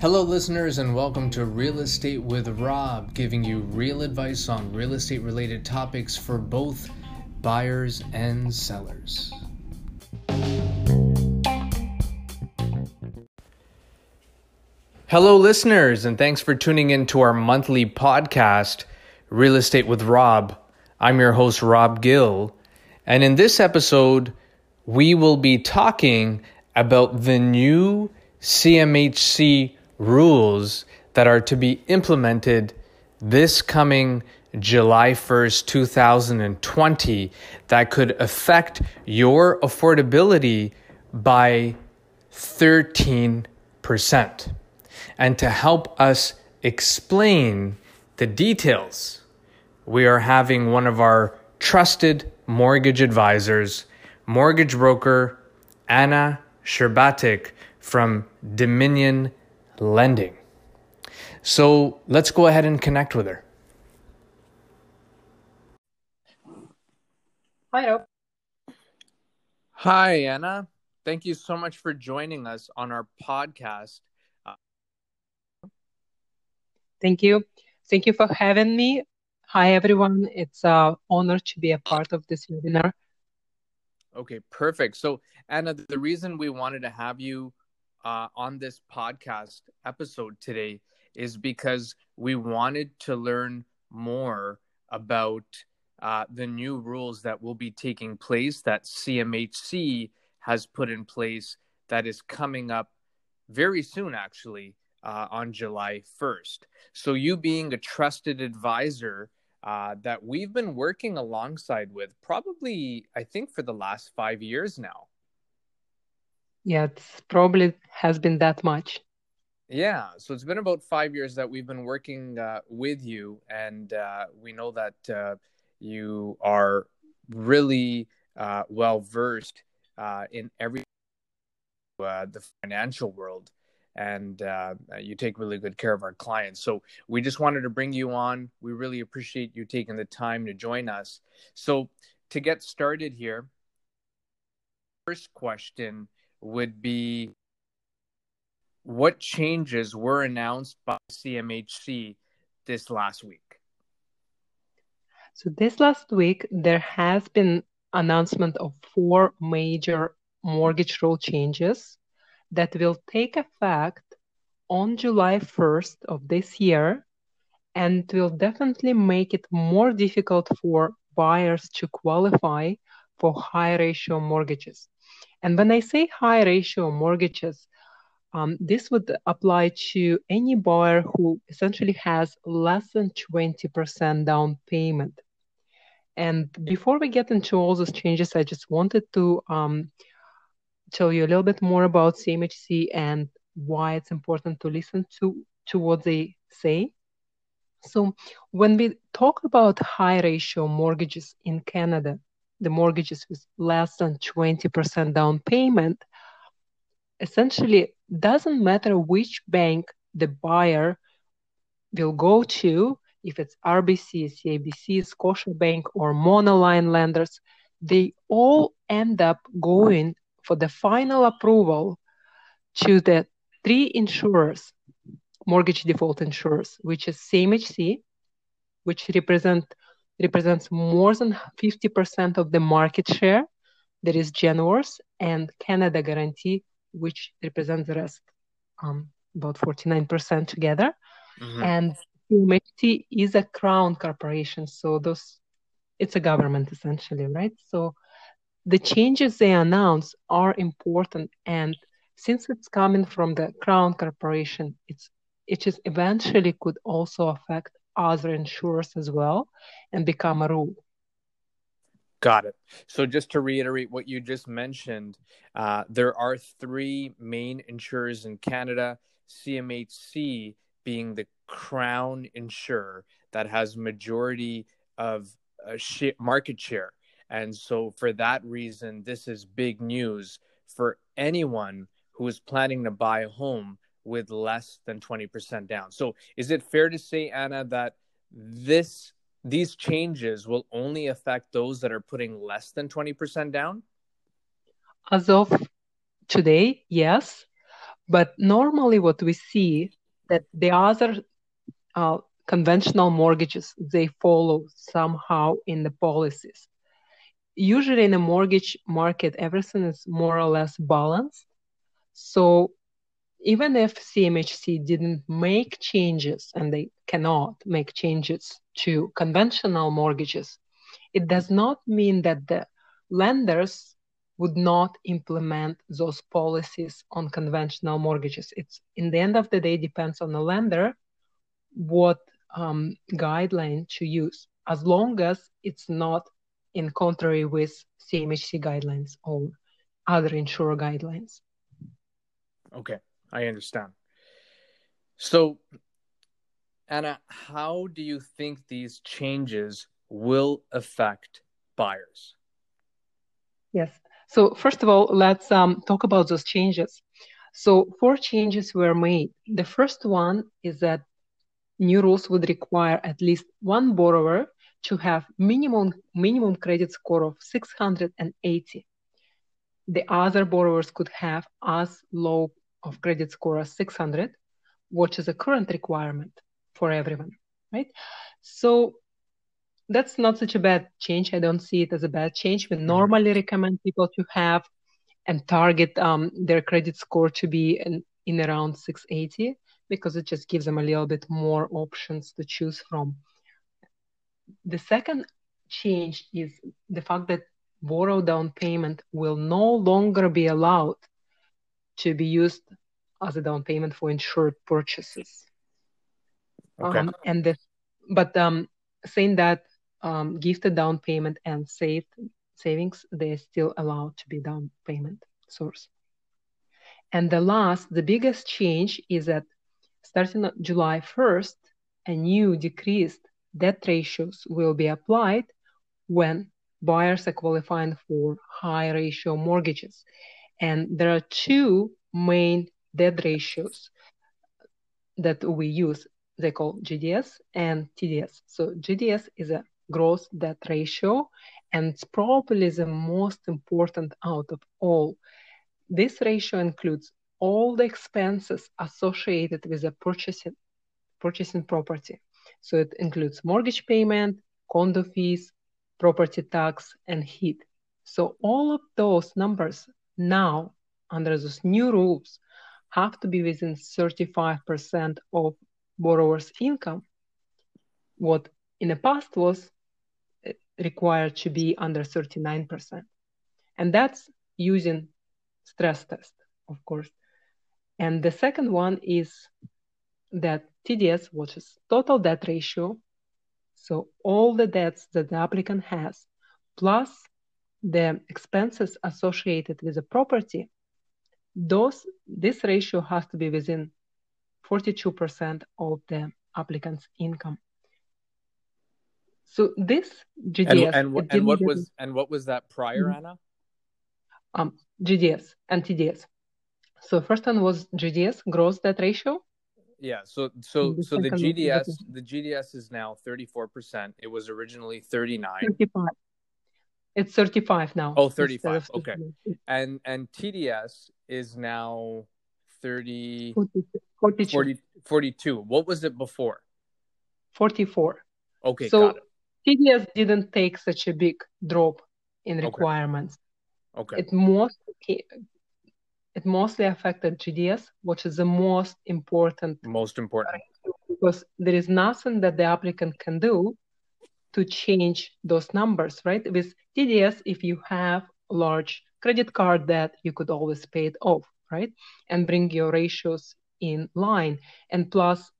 Hello, listeners, and welcome to Real Estate with Rob, giving you real advice on real estate related topics for both buyers and sellers. Hello, listeners, and thanks for tuning in to our monthly podcast, Real Estate with Rob. I'm your host, Rob Gill, and in this episode, we will be talking about the new CMHC rules that are to be implemented this coming July 1st, 2020, that could affect your affordability by 13%. And to help us explain the details, we are having one of our trusted mortgage advisors, mortgage broker Anna Sherbatik from Dominion lending. So let's go ahead and connect with her. Hi, Rob. Hi, Anna. Thank you so much for joining us on our podcast. Thank you. Thank you for having me. Hi, everyone. It's an honor to be a part of this webinar. Okay, perfect. So, Anna, the reason we wanted to have you uh, on this podcast episode today is because we wanted to learn more about uh, the new rules that will be taking place that CMHC has put in place that is coming up very soon, actually, uh, on July 1st. So, you being a trusted advisor uh, that we've been working alongside with probably, I think, for the last five years now. Yeah, it's probably has been that much. Yeah, so it's been about five years that we've been working uh, with you, and uh, we know that uh, you are really uh, well versed uh, in every uh, the financial world, and uh, you take really good care of our clients. So we just wanted to bring you on. We really appreciate you taking the time to join us. So to get started here, first question would be what changes were announced by CMHC this last week? So this last week there has been announcement of four major mortgage rule changes that will take effect on July 1st of this year and will definitely make it more difficult for buyers to qualify for high ratio mortgages. And when I say high ratio mortgages, um, this would apply to any buyer who essentially has less than 20% down payment. And before we get into all those changes, I just wanted to um, tell you a little bit more about CMHC and why it's important to listen to, to what they say. So, when we talk about high ratio mortgages in Canada, the mortgages with less than 20% down payment, essentially doesn't matter which bank the buyer will go to, if it's RBC, CIBC, Scotiabank, or monoline lenders, they all end up going for the final approval to the three insurers, mortgage default insurers, which is CMHC, which represent represents more than 50% of the market share. There is Genworth and Canada Guaranty, which represents the rest, um, about 49% together. Mm-hmm. And CMHC is a crown corporation, so those it's a government essentially, right? So the changes they announce are important, and since it's coming from the crown corporation, it's it eventually could also affect other insurers as well and become a rule. Got it. So, just to reiterate what you just mentioned, uh, there are three main insurers in Canada, CMHC being the crown insurer that has majority of uh, sh- market share. And so, for that reason, this is big news for anyone who is planning to buy a home with less than 20% down. So is it fair to say Anna that this these changes will only affect those that are putting less than 20% down? As of today, yes. But normally what we see that the other uh, conventional mortgages, they follow somehow in the policies. Usually in a mortgage market, everything is more or less balanced. So even if CMHC didn't make changes, and they cannot make changes to conventional mortgages, it does not mean that the lenders would not implement those policies on conventional mortgages. It's in the end of the day depends on the lender what um, guideline to use, as long as it's not in contrary with CMHC guidelines or other insurer guidelines. Okay. I understand. So, Anna, how do you think these changes will affect buyers? Yes. So, first of all, let's um, talk about those changes. So, four changes were made. The first one is that new rules would require at least one borrower to have minimum minimum credit score of 680. The other borrowers could have as low of credit score as 600, which is a current requirement for everyone, right? So that's not such a bad change. I don't see it as a bad change. We mm-hmm. normally recommend people to have and target um, their credit score to be in, in around 680 because it just gives them a little bit more options to choose from. The second change is the fact that borrow down payment will no longer be allowed to be used as a down payment for insured purchases. Okay. Um, and the, but um, saying that um, gifted down payment and saved savings, they're still allowed to be down payment source. And the last, the biggest change is that starting July 1st, a new decreased debt ratios will be applied when buyers are qualifying for high ratio mortgages. And there are two main debt ratios that we use. They call GDS and TDS. So GDS is a gross debt ratio, and it's probably the most important out of all. This ratio includes all the expenses associated with the purchasing purchasing property. So it includes mortgage payment, condo fees, property tax, and heat. So all of those numbers now, under those new rules, have to be within 35% of borrower's income. What in the past was eh, required to be under 39%. And that's using stress test, of course. And the second one is that TDS, which is total debt ratio, so all the debts that the applicant has, plus the expenses associated with the property, those this ratio has to be within 42% of the applicant's income. So this GDS and, and, and what was and what was that prior, mm-hmm. Anna? Um, GDS and TDS. So first one was GDS, gross debt ratio. Yeah. So so so the GDS the GDS is now thirty four percent. It was originally thirty nine. Thirty five. It's 35 now. Oh, 35. Okay. And and TDS is now 30 42. 40, 42. What was it before? 44. Okay, so TDS didn't take such a big drop in requirements. Okay. okay. It mostly it mostly affected GDS, which is the most important. Most important. Because there is nothing that the applicant can do to change those numbers, right? With TDS, if you have large credit card debt, you could always pay it off, right? And bring your ratios in line. And plus,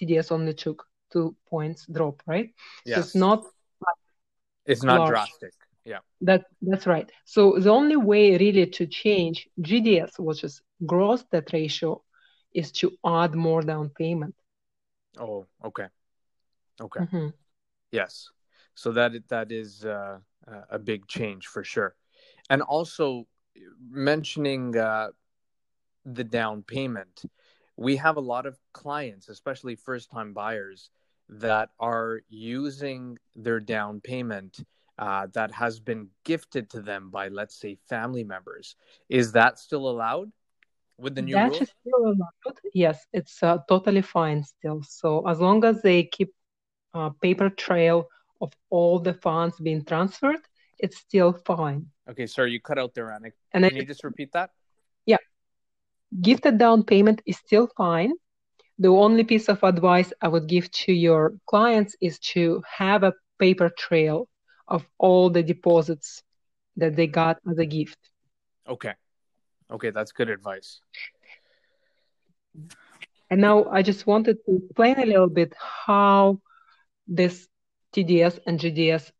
TDS only took two points drop, right? Yes. So it's not. It's not large. drastic. Yeah. That that's right. So the only way really to change GDS, which is gross debt ratio, is to add more down payment. Oh, okay. Okay. Mm-hmm. Yes. So that that is uh, a big change for sure, and also mentioning uh, the down payment, we have a lot of clients, especially first time buyers, that are using their down payment uh, that has been gifted to them by, let's say, family members. Is that still allowed with the new That rules? still allowed. Yes, it's uh, totally fine still. So as long as they keep a paper trail of all the funds being transferred, it's still fine. Okay, sorry, you cut out there, Anna. And I Can you just repeat that? Yeah. Gifted down payment is still fine. The only piece of advice I would give to your clients is to have a paper trail of all the deposits that they got as a gift. Okay. Okay, that's good advice. And now I just wanted to explain a little bit how this TDS and GDS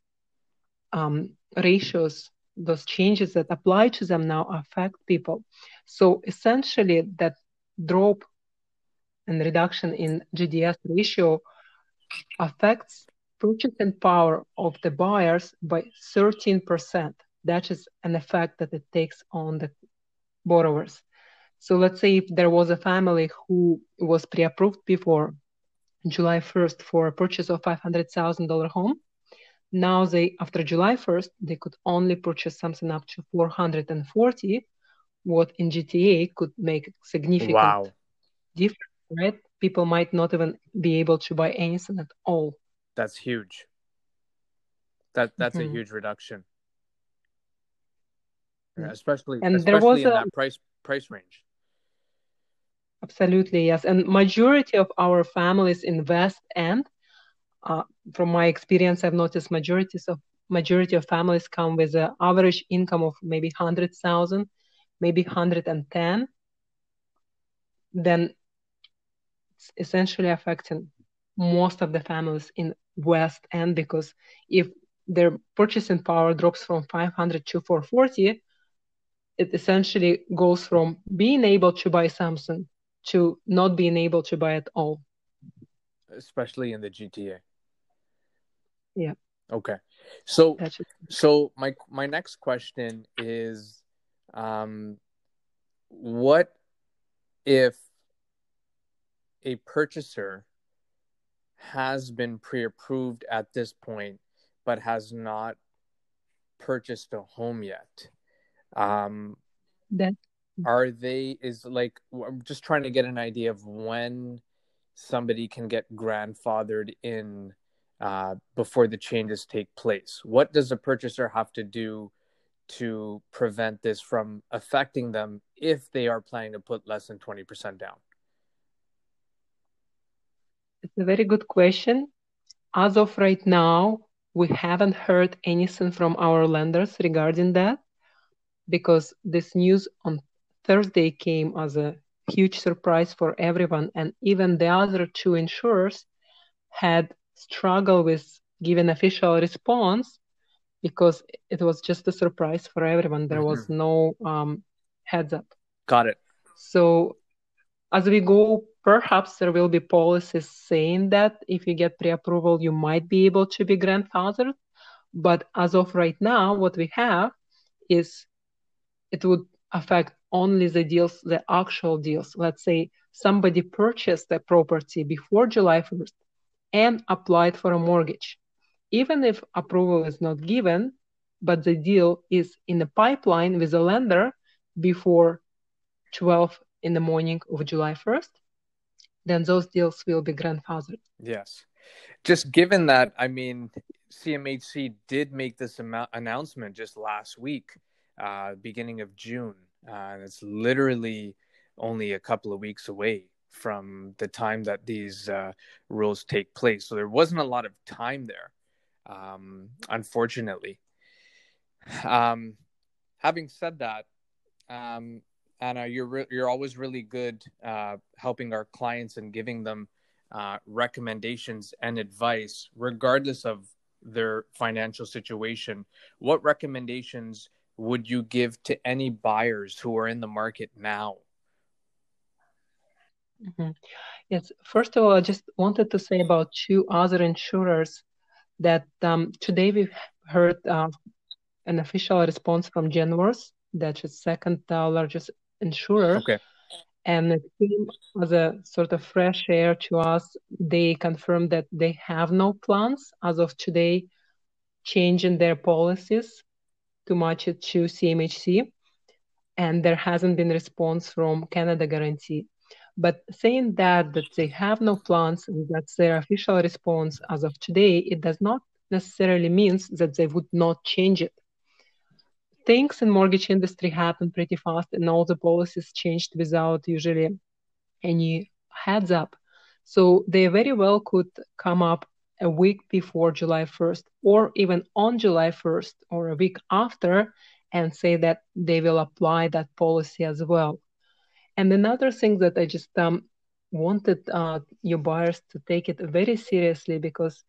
um, ratios, those changes that apply to them now affect people. So essentially, that drop and reduction in GDS ratio affects purchasing power of the buyers by 13%. That is an effect that it takes on the borrowers. So let's say if there was a family who was pre-approved before July 1st for a purchase of $500,000 home, now they after July 1st they could only purchase something up to 440 what in GTA could make significant Wow. difference, right? People might not even be able to buy anything at all. That's huge. That that's a Mhm. huge reduction. Yeah. especially And especially there was in a- that price price range. Absolutely, yes. And majority of our families in West End, uh, from my experience, I've noticed majorities of majority of families come with an average income of maybe hundred thousand, maybe hundred and ten. Then it's essentially affecting most of the families in West End because if their purchasing power drops from 500 to 440, it essentially goes from being able to buy something to not being able to buy at all. especially in the GTA. Yeah. Okay. So so my my next question is um what if a purchaser has been pre-approved at this point but has not purchased a home yet. Um That are they is like i'm just trying to get an idea of when somebody can get grandfathered in uh, before the changes take place. What does a purchaser have to do to prevent this from affecting them if they are planning to put less than 20% down it's a very good question. As of right now, we haven't heard anything from our lenders regarding that because this news on Thursday came as a huge surprise for everyone, and even the other two insurers had struggled with giving official response because it was just a surprise for everyone. There was no um, heads up. got it So as we go, perhaps there will be policies saying that if you get pre-approval, you might be able to be grandfathered. But as of right now, what we have is it would affect only the deals, the actual deals. Let's say somebody purchased a property before July 1st and applied for a mortgage. Even if approval is not given, but the deal is in the pipeline with the lender before 12 in the morning of July 1st, then those deals will be grandfathered. Yes. Just given that, I mean, CMHC did make this announcement just last week, uh, beginning of June. Uh, and it's literally only a couple of weeks away from the time that these uh, rules take place. So there wasn't a lot of time there, um, unfortunately. Um, having said that, um, Anna, you're re- you're always really good uh, helping our clients and giving them uh, recommendations and advice, regardless of their financial situation. What recommendations would you give to any buyers who are in the market now? hmm Yes, first of all, I just wanted to say about two other insurers that um, today we've heard uh, an official response from Genworth, that's the second uh, largest insurer. Okay. and it came as a sort of fresh air to us. They confirmed that they have no plans as of today changing their policies to match it to CMHC, and there hasn't been response from Canada Guaranty. But saying that that they have no plans and that's their official response as of today, it does not necessarily means that they would not change it. Things in mortgage industry happen pretty fast and all the policies changed without usually any heads up. So they very well could come up a week before July 1st or even on July 1st or a week after and say that they will apply that policy as well. And another thing that I just um, wanted uh, your buyers to take it very seriously because.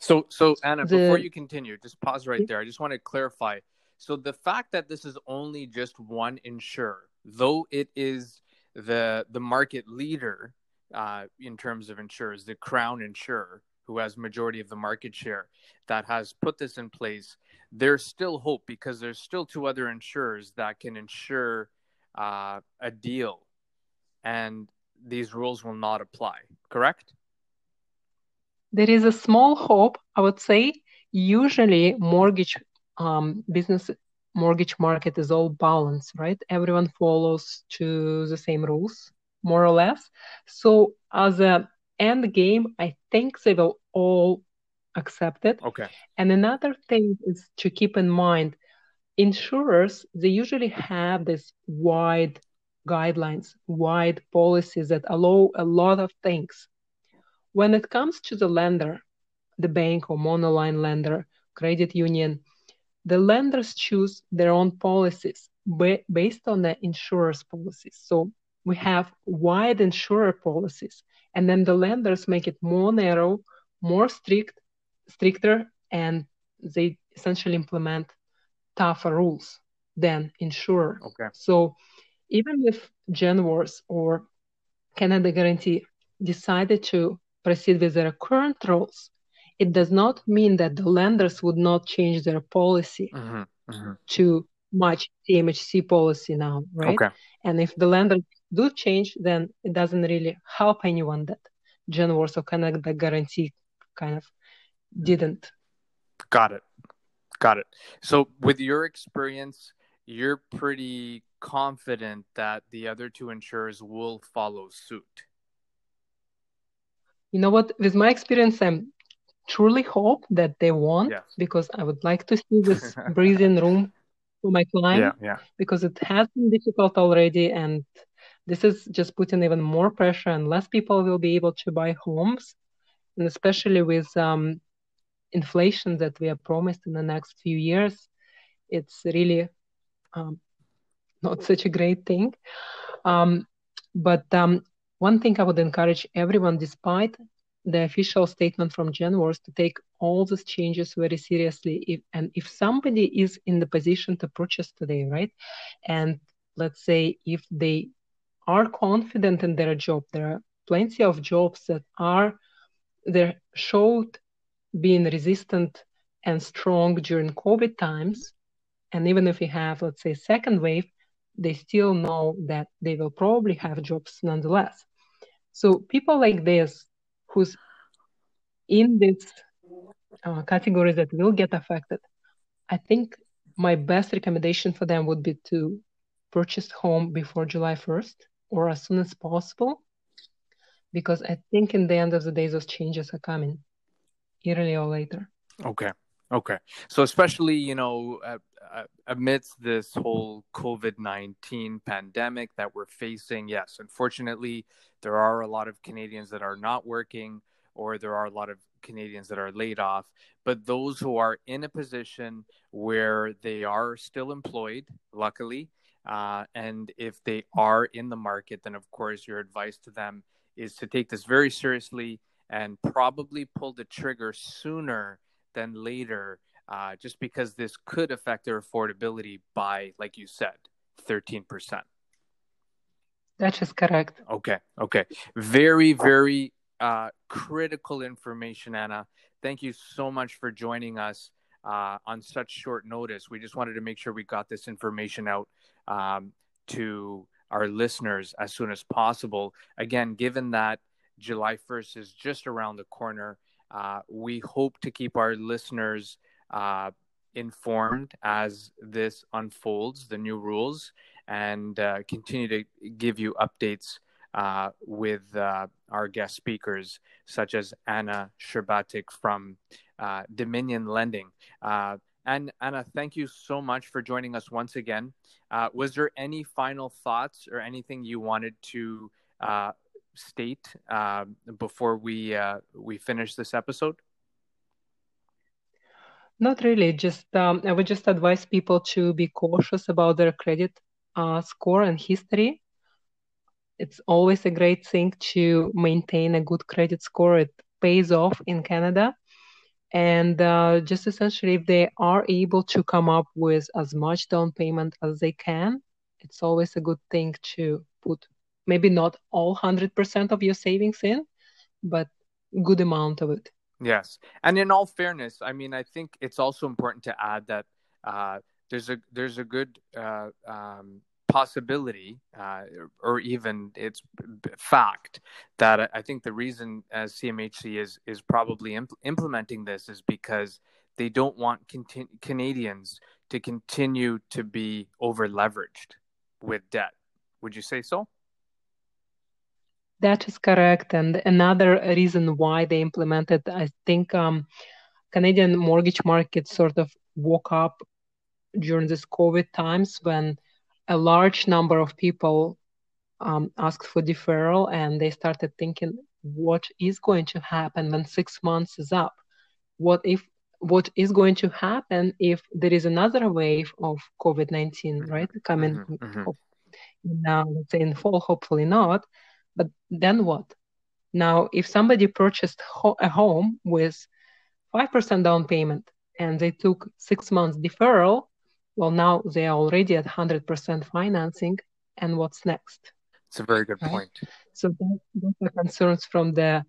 So, so Anna, the, before you continue, just pause right there. I just want to clarify. So the fact that this is only just one insurer, though it is the the market leader uh, in terms of insurers, the crown insurer who has majority of the market share that has put this in place, there's still hope because there's still two other insurers that can insure uh, a deal, and these rules will not apply. Correct? There is a small hope, I would say. Usually, mortgage um, business mortgage market is all balanced, right? Everyone follows to the same rules, more or less. So as a end game, I think they will all accept it. Okay. And another thing is to keep in mind insurers, they usually have this wide guidelines, wide policies that allow a lot of things. When it comes to the lender, the bank or monoline lender, credit union, the lenders choose their own policies based on the insurer's policies. So we have wide insurer policies, and then the lenders make it more narrow, more strict, stricter, and they essentially implement tougher rules than insurer. Okay. So even if Genworth or Canada Guaranty decided to proceed with their current rules, it does not mean that the lenders would not change their policy mm-hmm. Mm-hmm. to match CMHC policy now, right? Okay. And if the lenders do change, then it doesn't really help anyone that Genworth or the Guarantee kind of didn't. Got it. Got it. So, with your experience, you're pretty confident that the other two insurers will follow suit. You know what? With my experience, I'm truly hope that they won't yes. because I would like to see this breathing room for my client yeah, yeah. because it has been difficult already and this is just putting even more pressure and less people will be able to buy homes and especially with um, inflation that we are promised in the next few years, it's really um, not such a great thing. Um, but um, one thing I would encourage everyone, despite the official statement from Genworth, to take all these changes very seriously. If, and if somebody is in the position to purchase today, right, and let's say if they are confident in their job, there are plenty of jobs that are there showed being resistant and strong during COVID times, and even if we have, let's say, second wave, they still know that they will probably have jobs nonetheless. So people like this, who's in this uh, category that will get affected, I think my best recommendation for them would be to purchase home before July 1st or as soon as possible, because I think in the end of the day, those changes are coming earlier or later. Okay. Okay. So, especially, you know, uh, amidst this whole COVID 19 pandemic that we're facing, yes, unfortunately, there are a lot of Canadians that are not working or there are a lot of Canadians that are laid off. But those who are in a position where they are still employed, luckily, uh, and if they are in the market, then of course your advice to them is to take this very seriously and probably pull the trigger sooner than later, uh, just because this could affect their affordability by, like you said, 13%. That is just correct. Okay. Okay. Very, very uh, critical information, Anna. Thank you so much for joining us uh, on such short notice. We just wanted to make sure we got this information out um, to our listeners as soon as possible. Again, given that July 1st is just around the corner. Uh, we hope to keep our listeners uh, informed as this unfolds, the new rules, and uh, continue to give you updates uh, with uh, our guest speakers, such as Anna Sherbatik from Dominion Lending. And Anna, thank you so much for joining us once again. Was there any final thoughts or anything you wanted to state before we we finish this episode? Not really. Just um, I would just advise people to be cautious about their credit uh, score and history. It's always a great thing to maintain a good credit score. It pays off in Canada. And uh, just essentially, if they are able to come up with as much down payment as they can, it's always a good thing to put maybe not all 100% of your savings in, but good amount of it. Yes, and in all fairness, I mean, I think it's also important to add that uh, there's a there's a good uh, um, possibility, uh, or even it's fact that I think the reason as CMHC is is probably imp- implementing this is because they don't want Canadians to continue to be over leveraged with debt. Would you say so? That is correct. And another reason why they implemented, I think, um, Canadian mortgage market sort of woke up during this COVID times when a large number of people um, asked for deferral and they started thinking, what is going to happen when six months is up? What if what is going to happen if there is another wave of COVID 19, right? Coming mm-hmm, mm-hmm. now, let's say in fall, hopefully not. But then what? Now, if somebody purchased ho- a home with 5% down payment and they took six months deferral, well, now they are already at 100% financing. And what's next? It's a very good right? point. So those are concerns from the,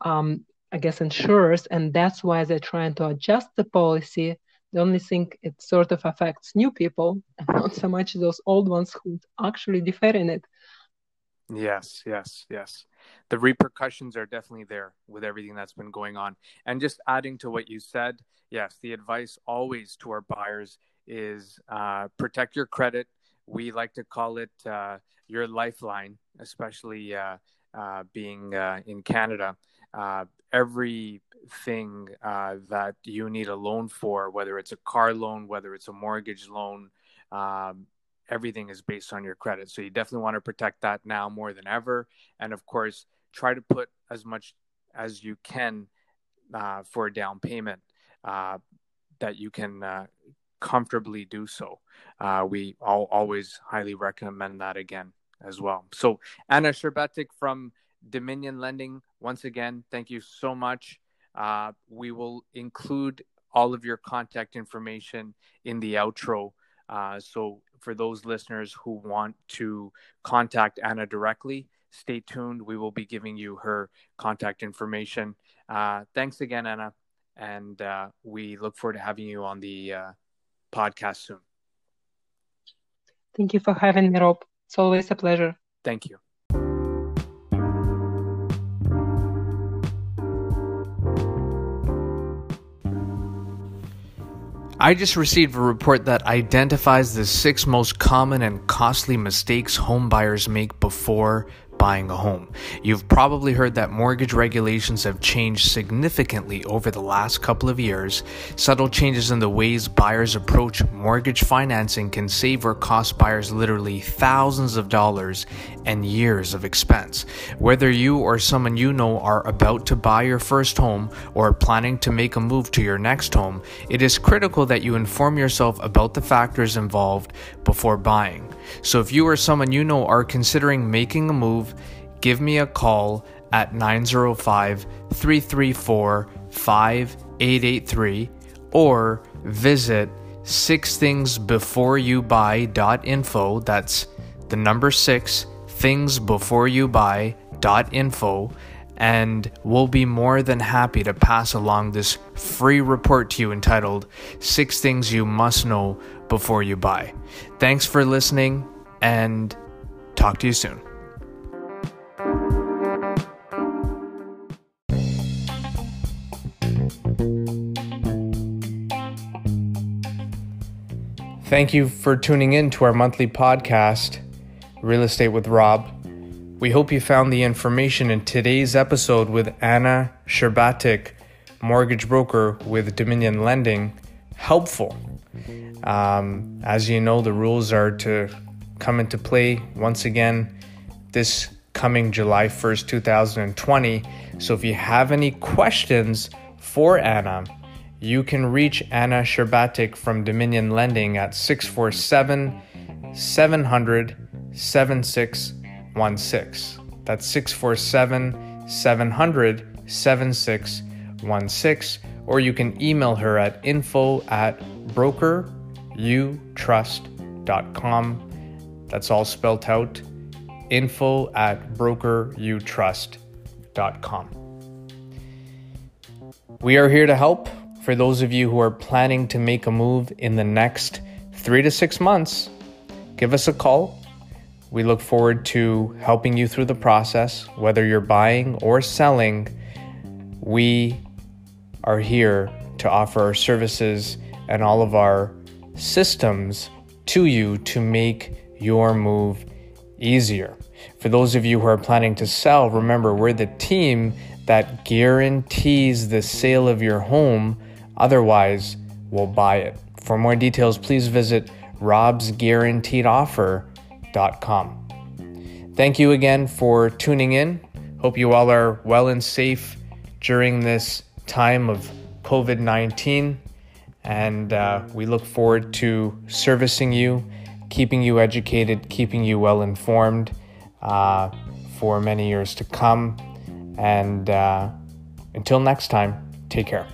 um, I guess, insurers, and that's why they're trying to adjust the policy. The only thing it sort of affects new people, and not so much those old ones who actually defer in it. Yes, yes, yes. The repercussions are definitely there with everything that's been going on. And just adding to what you said, yes, the advice always to our buyers is uh, protect your credit. We like to call it uh, your lifeline, especially uh, uh being uh, in Canada. Uh, everything that you need a loan for, whether it's a car loan, whether it's a mortgage loan, um, everything is based on your credit. So you definitely want to protect that now more than ever. And of course, try to put as much as you can uh, for a down payment uh, that you can uh, comfortably do so. Uh, we all, always highly recommend that again as well. So Anna Sherbatik from Dominion Lending, once again, thank you so much. Uh, we will include all of your contact information in the outro. Uh, so for those listeners who want to contact Anna directly, stay tuned. We will be giving you her contact information. Uh, thanks again, Anna. And uh, we look forward to having you on the uh, podcast soon. Thank you for having me, Rob. It's always a pleasure. Thank you. I just received a report that identifies the six most common and costly mistakes homebuyers make before buying a home. You've probably heard that mortgage regulations have changed significantly over the last couple of years. Subtle changes in the ways buyers approach mortgage financing can save or cost buyers literally thousands of dollars and years of expense. Whether you or someone you know are about to buy your first home or planning to make a move to your next home, it is critical that you inform yourself about the factors involved before buying. So if you or someone you know are considering making a move, give me a call at 905 334 5883 or visit sixthingsbeforeyoubuy.info. That's the number six thingsbeforeyoubuy.info and we'll be more than happy to pass along this free report to you entitled Six Things You Must Know Before You Buy. Thanks for listening and talk to you soon. Thank you for tuning in to our monthly podcast, Real Estate with Rob. We hope you found the information in today's episode with Anna Sherbatik, mortgage broker with Dominion Lending, helpful. Um, as you know, the rules are to come into play once again this coming July 1st, 2020. So if you have any questions for Anna, you can reach Anna Sherbatik from Dominion Lending at 647 700 7616. That's 647 700 7616. Or you can email her at info at brokerutrust.com. That's all spelled out info at brokerutrust.com. We are here to help for those of you who are planning to make a move in the next three to six months, give us a call. We look forward to helping you through the process, whether you're buying or selling. We are here to offer our services and all of our systems to you to make your move easier. For those of you who are planning to sell, remember we're the team that guarantees the sale of your home Otherwise, we'll buy it. For more details, please visit robsguaranteedoffer.com. Thank you again for tuning in. Hope you all are well and safe during this time of COVID 19. And uh, we look forward to servicing you, keeping you educated, keeping you well informed uh, for many years to come. And uh, until next time, take care.